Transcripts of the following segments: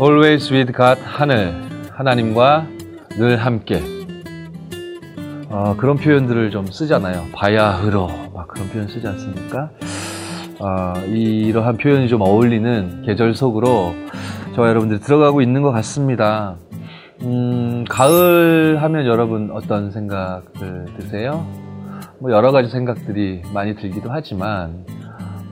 Always with God 하늘 하나님과 늘 함께 어, 그런 표현들을 좀 쓰잖아요. 바야흐로 막 그런 표현 쓰지 않습니까? 어, 이러한 표현이 좀 어울리는 계절 속으로 저와 여러분들이 들어가고 있는 것 같습니다. 음, 가을 하면 여러분 어떤 생각들 드세요? 뭐 여러 가지 생각들이 많이 들기도 하지만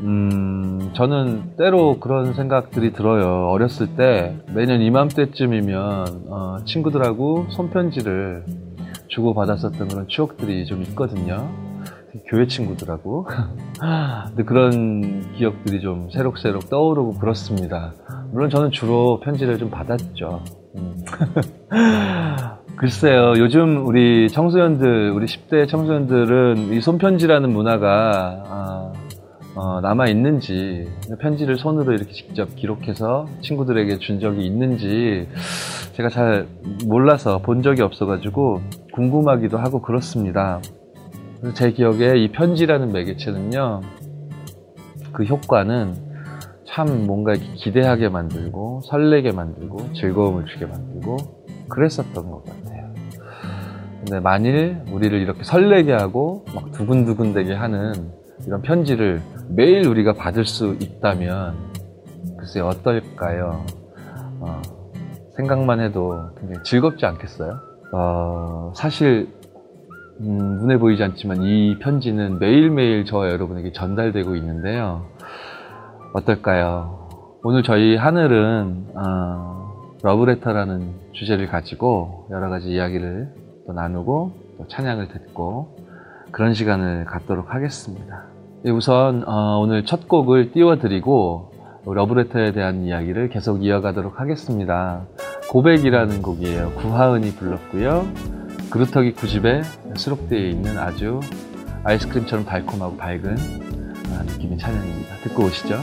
음, 저는 때로 그런 생각들이 들어요. 어렸을 때 매년 이맘때쯤이면 어, 친구들하고 손편지를 주고 받았었던 그런 추억들이 좀 있거든요. 교회 친구들하고. 근데 그런 기억들이 좀 새록새록 떠오르고 그렇습니다. 물론 저는 주로 편지를 좀 받았죠. 음. 글쎄요, 요즘 우리 청소년들, 우리 10대 청소년들은 이 손편지라는 문화가 아, 어, 남아 있는지 편지를 손으로 이렇게 직접 기록해서 친구들에게 준 적이 있는지 제가 잘 몰라서 본 적이 없어가지고 궁금하기도 하고 그렇습니다. 제 기억에 이 편지라는 매개체는요, 그 효과는 참 뭔가 기대하게 만들고 설레게 만들고 즐거움을 주게 만들고 그랬었던 것 같아요. 근데 만일 우리를 이렇게 설레게 하고 막 두근두근되게 하는 이런 편지를 매일 우리가 받을 수 있다면 글쎄 어떨까요? 어, 생각만 해도 굉장히 즐겁지 않겠어요? 어, 사실 음, 눈에 보이지 않지만 이 편지는 매일매일 저와 여러분에게 전달되고 있는데요. 어떨까요? 오늘 저희 하늘은 어, 러브레터라는 주제를 가지고 여러 가지 이야기를 또 나누고 또 찬양을 듣고 그런 시간을 갖도록 하겠습니다. 네, 우선 어, 오늘 첫 곡을 띄워드리고 러브레터에 대한 이야기를 계속 이어가도록 하겠습니다. 고백이라는 곡이에요. 구하은이 불렀고요. 그루터기 9집에 수록되어 있는 아주 아이스크림처럼 달콤하고 밝은 아, 느낌의 찬양입니다. 듣고 오시죠.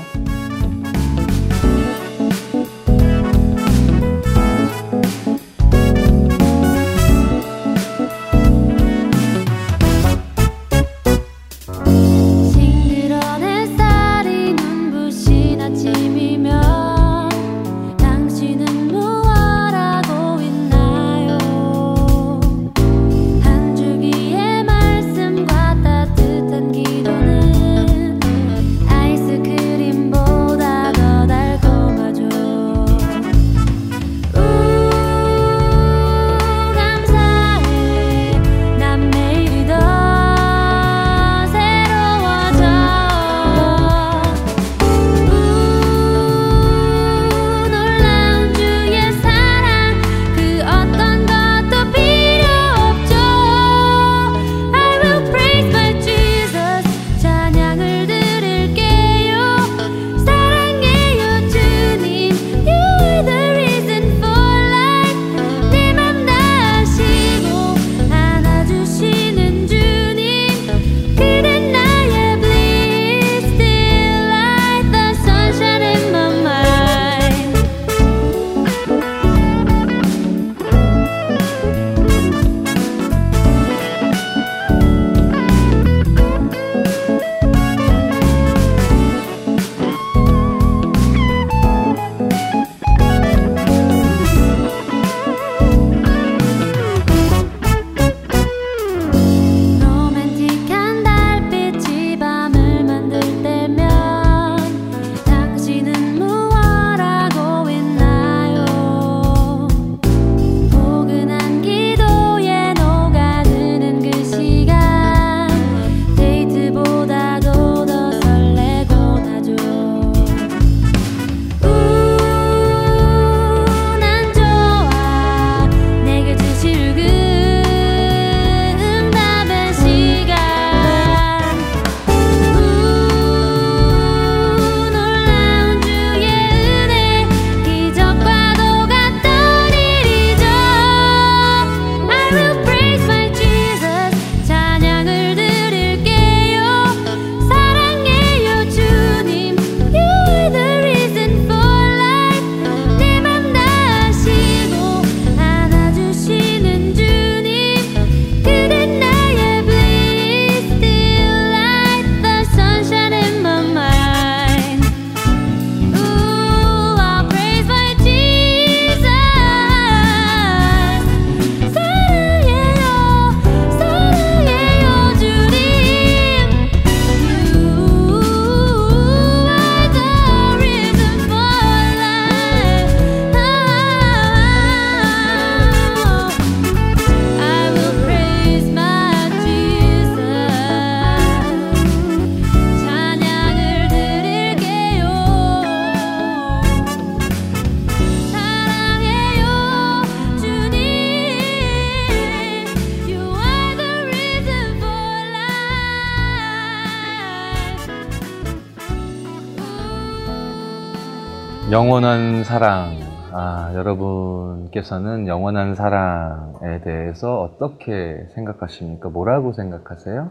영원한 사랑. 아, 여러분께서는 영원한 사랑에 대해서 어떻게 생각하십니까? 뭐라고 생각하세요?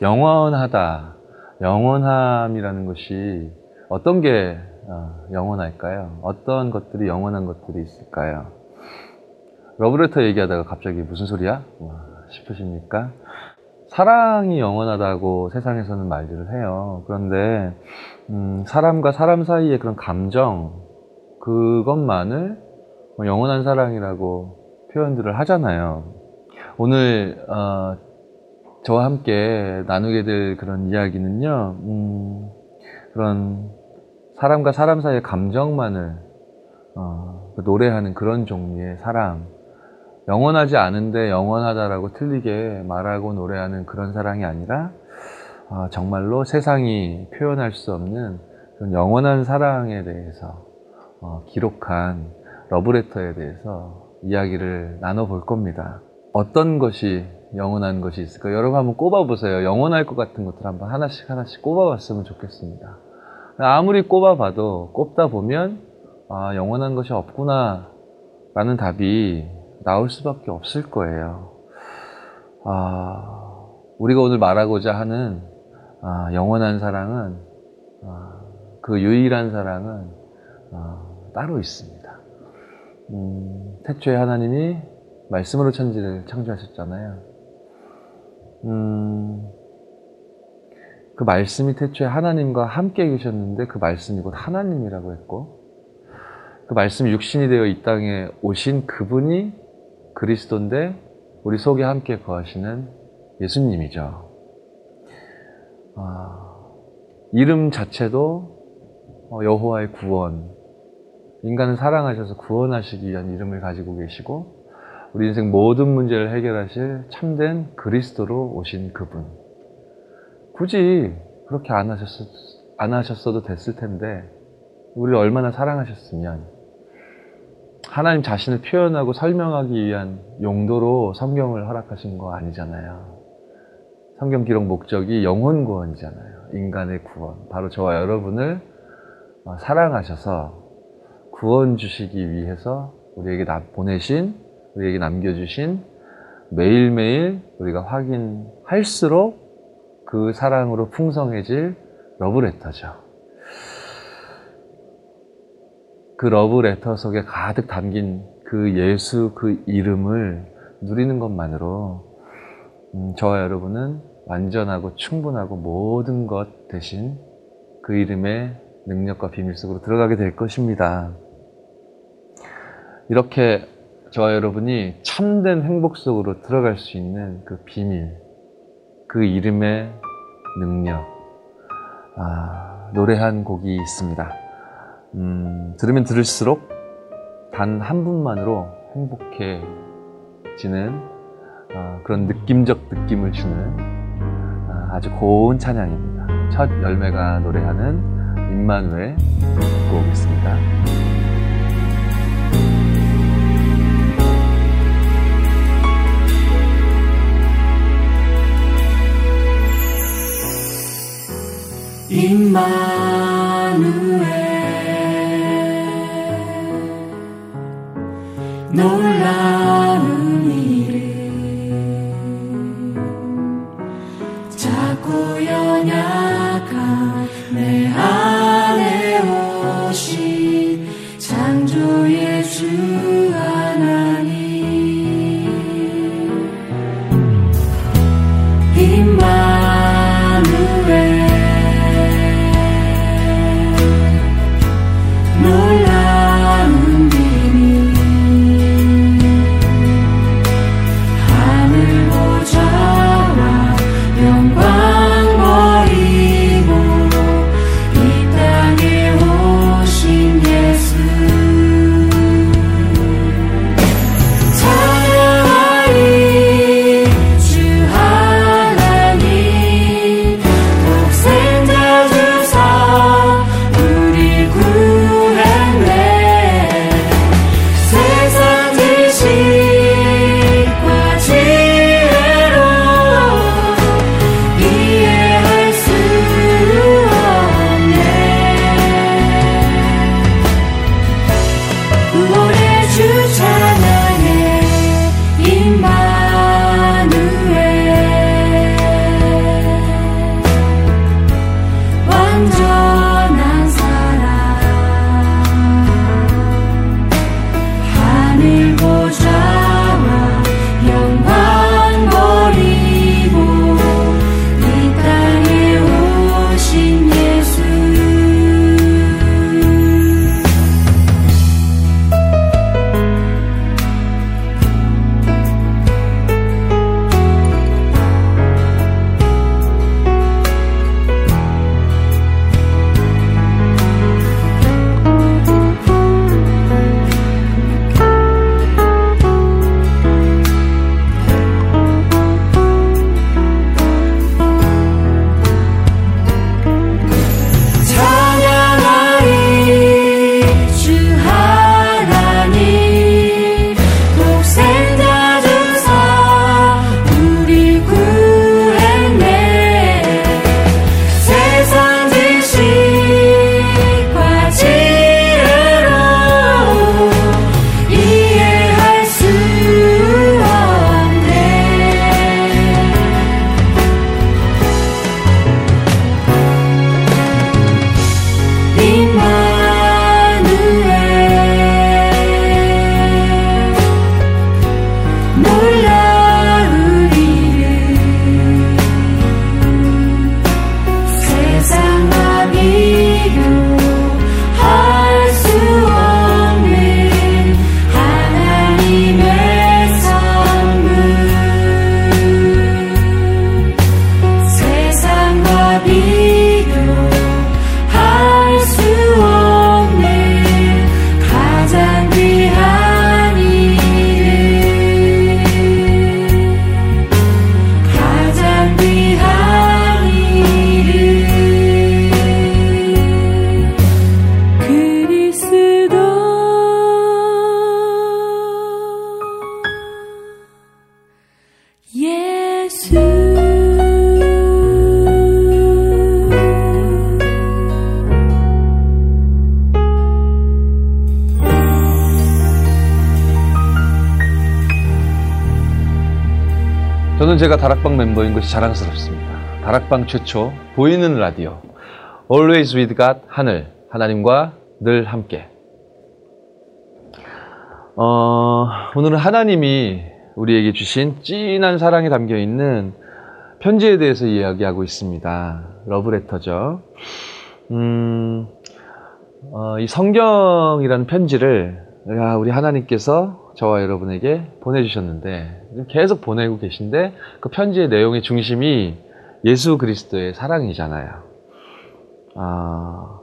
영원하다. 영원함이라는 것이 어떤 게 어, 영원할까요? 어떤 것들이 영원한 것들이 있을까요? 러브레터 얘기하다가 갑자기 무슨 소리야? 싶으십니까? 사랑이 영원하다고 세상에서는 말들을 해요. 그런데 음, 사람과 사람 사이의 그런 감정 그것만을 뭐 영원한 사랑이라고 표현들을 하잖아요. 오늘 어, 저와 함께 나누게 될 그런 이야기는요. 음, 그런 사람과 사람 사이의 감정만을 어, 노래하는 그런 종류의 사랑. 영원하지 않은데 영원하다라고 틀리게 말하고 노래하는 그런 사랑이 아니라 어, 정말로 세상이 표현할 수 없는 영원한 사랑에 대해서 어, 기록한 러브레터에 대해서 이야기를 나눠볼 겁니다. 어떤 것이 영원한 것이 있을까? 여러분 한번 꼽아보세요. 영원할 것 같은 것들 한번 하나씩 하나씩 꼽아봤으면 좋겠습니다. 아무리 꼽아봐도 꼽다 보면 아, 영원한 것이 없구나 라는 답이 나올 수밖에 없을 거예요. 아, 우리가 오늘 말하고자 하는 아, 영원한 사랑은 아, 그 유일한 사랑은 아, 따로 있습니다. 음, 태초에 하나님이 말씀으로 천지를 창조하셨잖아요. 음, 그 말씀이 태초에 하나님과 함께 계셨는데 그 말씀이 곧 하나님이라고 했고 그 말씀이 육신이 되어 이 땅에 오신 그분이 그리스도인데 우리 속에 함께 거하시는 예수님이죠. 아, 이름 자체도 어, 여호와의 구원, 인간을 사랑하셔서 구원하시기 위한 이름을 가지고 계시고 우리 인생 모든 문제를 해결하실 참된 그리스도로 오신 그분. 굳이 그렇게 안, 하셨, 안 하셨어도 됐을 텐데, 우리를 얼마나 사랑하셨으면, 하나님 자신을 표현하고 설명하기 위한 용도로 성경을 허락하신 거 아니잖아요. 성경 기록 목적이 영혼 구원이잖아요. 인간의 구원. 바로 저와 여러분을 어, 사랑하셔서 구원 주시기 위해서 우리에게 보내신, 우리에게 남겨주신 매일매일 우리가 확인할수록 그 사랑으로 풍성해질 러브레터죠. 그 러브레터 속에 가득 담긴 그 예수 그 이름을 누리는 것만으로 음, 저와 여러분은 완전하고 충분하고 모든 것 대신 그 이름의 능력과 비밀 속으로 들어가게 될 것입니다. 이렇게 저와 여러분이 참된 행복 속으로 들어갈 수 있는 그 비밀, 그 이름의 능력, 아, 노래한 곡이 있습니다. 음, 들으면 들을수록 단 한 분만으로 행복해지는 어, 그런 느낌적 느낌을 주는 아, 아주 고운 찬양입니다. 첫 열매가 노래하는 임마누엘 듣고 오겠습니다. 임마누엘. 놀라운 이름 저는 제가 다락방 멤버인 것이 자랑스럽습니다. 다락방 최초 보이는 라디오 Always with God 하늘 하나님과 늘 함께 어, 오늘은 하나님이 우리에게 주신 진한 사랑이 담겨 있는 편지에 대해서 이야기하고 있습니다. 러브레터죠. 음, 어, 이 성경이라는 편지를 우리 하나님께서 저와 여러분에게 보내주셨는데 계속 보내고 계신데 그 편지의 내용의 중심이 예수 그리스도의 사랑이잖아요. 아,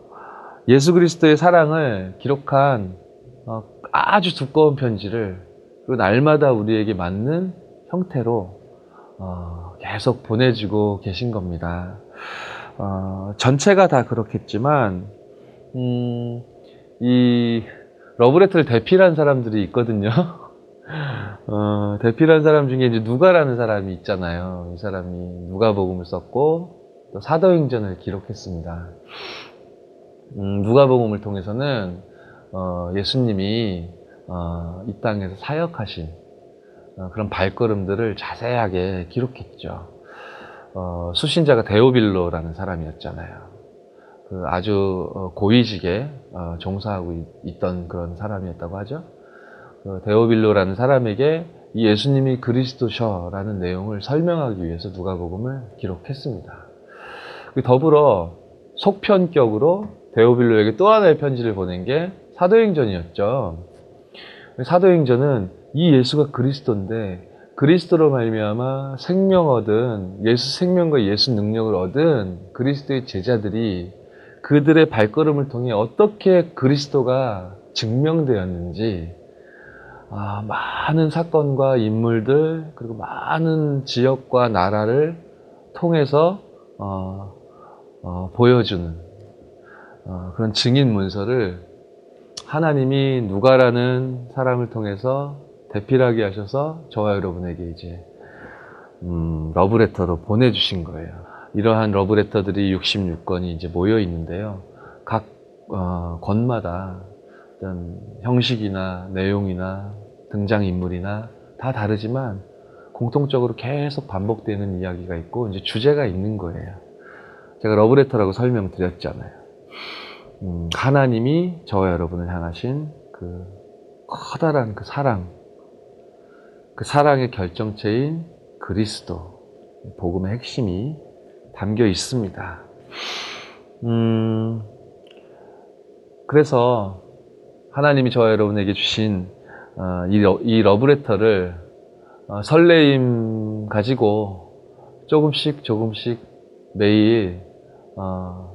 예수 그리스도의 사랑을 기록한 어, 아주 두꺼운 편지를 그 날마다 우리에게 맞는 형태로 어, 계속 보내주고 계신 겁니다. 어, 전체가 다 그렇겠지만 음, 이 러브레터를 대필한 사람들이 있거든요. 어, 대필한 사람 중에 이제 누가라는 사람이 있잖아요. 이 사람이 누가복음을 썼고 또 사도행전을 기록했습니다. 음, 누가복음을 통해서는 어, 예수님이 어, 이 땅에서 사역하신 어, 그런 발걸음들을 자세하게 기록했죠. 어, 수신자가 데오빌로라는 사람이었잖아요. 그 아주 어, 고위직에 어, 종사하고 있던 그런 사람이었다고 하죠. 그 데오빌로라는 사람에게 이 예수님이 그리스도셔라는 내용을 설명하기 위해서 누가복음을 기록했습니다. 그 더불어 속편격으로 데오빌로에게 또 하나의 편지를 보낸 게 사도행전이었죠. 사도행전은 이 예수가 그리스도인데 그리스도로 말미암아 생명 얻은 예수 생명과 예수 능력을 얻은 그리스도의 제자들이 그들의 발걸음을 통해 어떻게 그리스도가 증명되었는지 아, 많은 사건과 인물들 그리고 많은 지역과 나라를 통해서 어, 어, 보여주는 어, 그런 증인 문서를 하나님이 누가라는 사람을 통해서 대필하게 하셔서 저와 여러분에게 이제 음, 러브레터로 보내주신 거예요. 이러한 러브레터들이 66건이 이제 모여 있는데요. 각 어, 권마다 어떤 형식이나 내용이나 등장 인물이나 다 다르지만 공통적으로 계속 반복되는 이야기가 있고 이제 주제가 있는 거예요. 제가 러브레터라고 설명드렸잖아요. 음, 하나님이 저와 여러분을 향하신 그 커다란 그 사랑, 그 사랑의 결정체인 그리스도, 복음의 핵심이 담겨 있습니다. 음, 그래서 하나님이 저와 여러분에게 주신 어, 이, 이 러브레터를 어, 설레임 가지고 조금씩 조금씩 매일 어,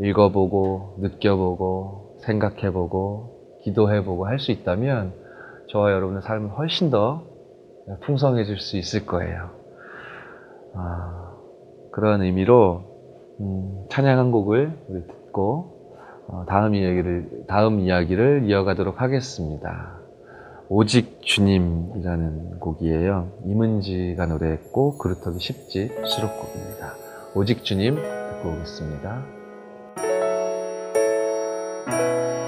읽어보고 느껴보고 생각해보고 기도해보고 할 수 있다면 저와 여러분의 삶은 훨씬 더 풍성해질 수 있을 거예요. 아, 그런 의미로 음, 찬양 한 곡을 우리 듣고 어, 다음 이야기를 다음 이야기를 이어가도록 하겠습니다. 오직 주님이라는 곡이에요. 이문지가 노래했고 그루터기 10집 수록곡입니다. 오직 주님 듣고 오겠습니다. 사랑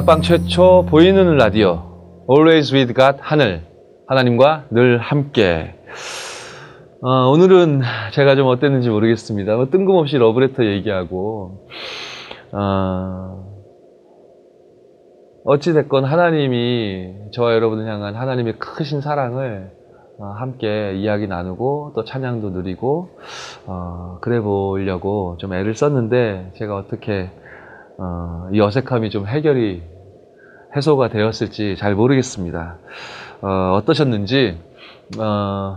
다락방 최초 보이는 라디오 Always with God 하늘 하나님과 늘 함께 어, 오늘은 제가 좀 어땠는지 모르겠습니다. 뭐 뜬금없이 러브레터 얘기하고 어, 어찌 됐건 하나님이 저와 여러분을 향한 하나님의 크신 사랑을 어, 함께 이야기 나누고 또 찬양도 누리고 어, 그래 보려고 좀 애를 썼는데 제가 어떻게 어, 이 어색함이 좀 해결이 해소가 되었을지 잘 모르겠습니다. 어, 떠셨는지 어,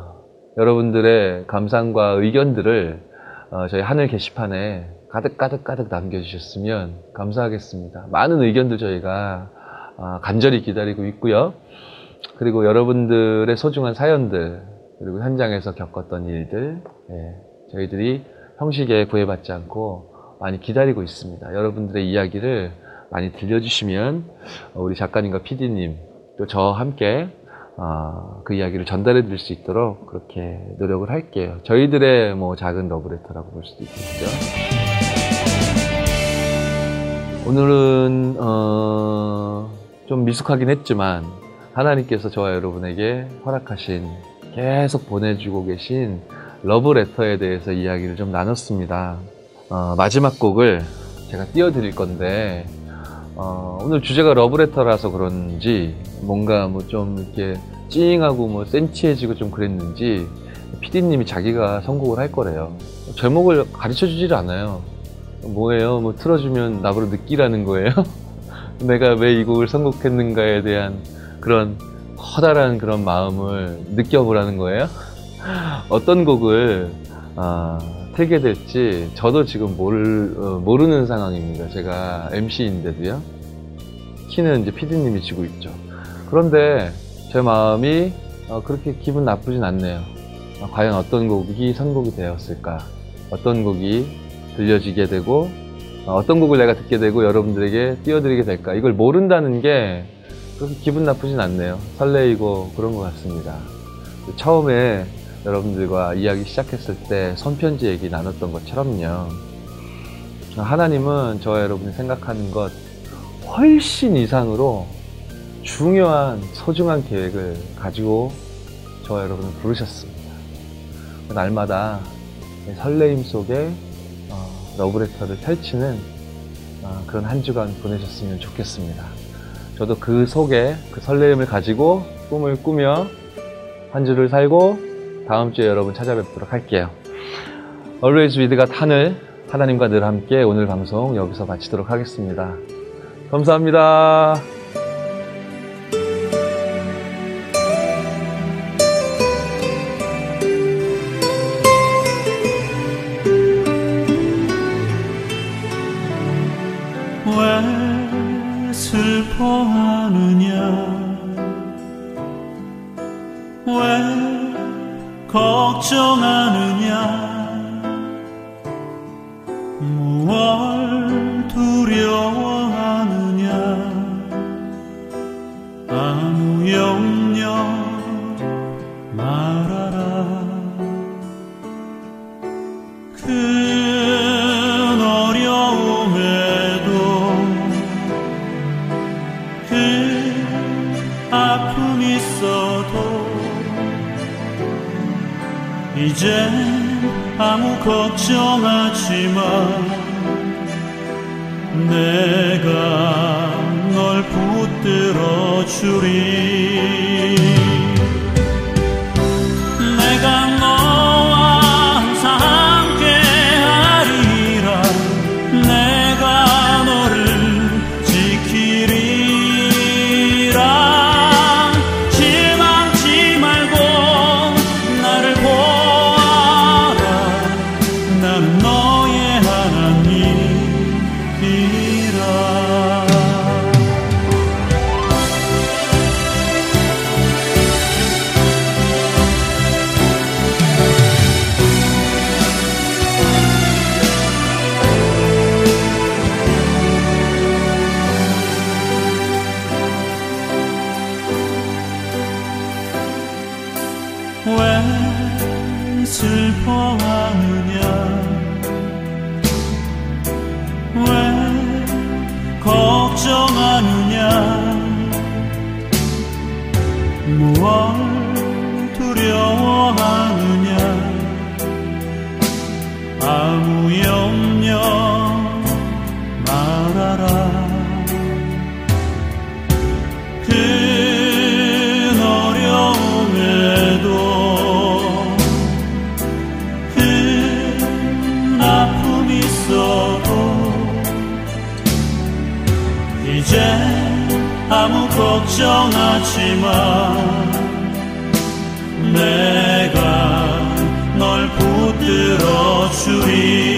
여러분들의 감상과 의견들을 어, 저희 하늘 게시판에 가득 가득 가득 남겨주셨으면 감사하겠습니다. 많은 의견들 저희가 어, 간절히 기다리고 있고요. 그리고 여러분들의 소중한 사연들 그리고 현장에서 겪었던 일들 예, 저희들이 형식에 구애받지 않고 많이 기다리고 있습니다. 여러분들의 이야기를 많이 들려주시면 우리 작가님과 PD님 또 저와 함께 어, 그 이야기를 전달해 드릴 수 있도록 그렇게 노력을 할게요. 저희들의 뭐 작은 러브레터라고 볼 수도 있겠죠. 오늘은 어, 좀 미숙하긴 했지만 하나님께서 저와 여러분에게 허락하신 계속 보내주고 계신 러브레터에 대해서 이야기를 좀 나눴습니다. 어, 마지막 곡을 제가 띄워드릴 건데 어, 오늘 주제가 러브레터라서 그런지 뭔가 뭐 좀 이렇게 찡하고 뭐 센치해지고 좀 그랬는지 PD님이 자기가 선곡을 할 거래요. 제목을 가르쳐 주질 않아요. 뭐예요? 뭐 틀어주면 나보러 느끼라는 거예요? 내가 왜 이 곡을 선곡했는가에 대한 그런 커다란 그런 마음을 느껴보라는 거예요? 어떤 곡을 아, 틀게 될지 저도 지금 모르, 어, 모르는 상황입니다. 제가 MC인데도요. 키는 이제 PD님이 지고 있죠. 그런데 제 마음이 어, 그렇게 기분 나쁘진 않네요. 어, 과연 어떤 곡이 선곡이 되었을까? 어떤 곡이 들려지게 되고 어, 어떤 곡을 내가 듣게 되고 여러분들에게 띄워드리게 될까? 이걸 모른다는 게 그렇게 기분 나쁘진 않네요. 설레이고 그런 것 같습니다. 처음에 여러분들과 이야기 시작했을 때 손편지 얘기 나눴던 것처럼요. 하나님은 저와 여러분이 생각하는 것 훨씬 이상으로 중요한 소중한 계획을 가지고 저와 여러분을 부르셨습니다. 날마다 설레임 속에 어, 러브레터를 펼치는 어, 그런 한 주간 보내셨으면 좋겠습니다. 저도 그 속에 그 설레임을 가지고 꿈을 꾸며 한 주를 살고 다음 주에 여러분 찾아뵙도록 할게요. Always with God 하늘 하나님과 늘 함께 오늘 방송 여기서 마치도록 하겠습니다. 감사합니다. 이제 아무 걱정하지 마 내가 널 붙들어 주리 이제 아무 걱정하지 마 내가 널 붙들어 주리.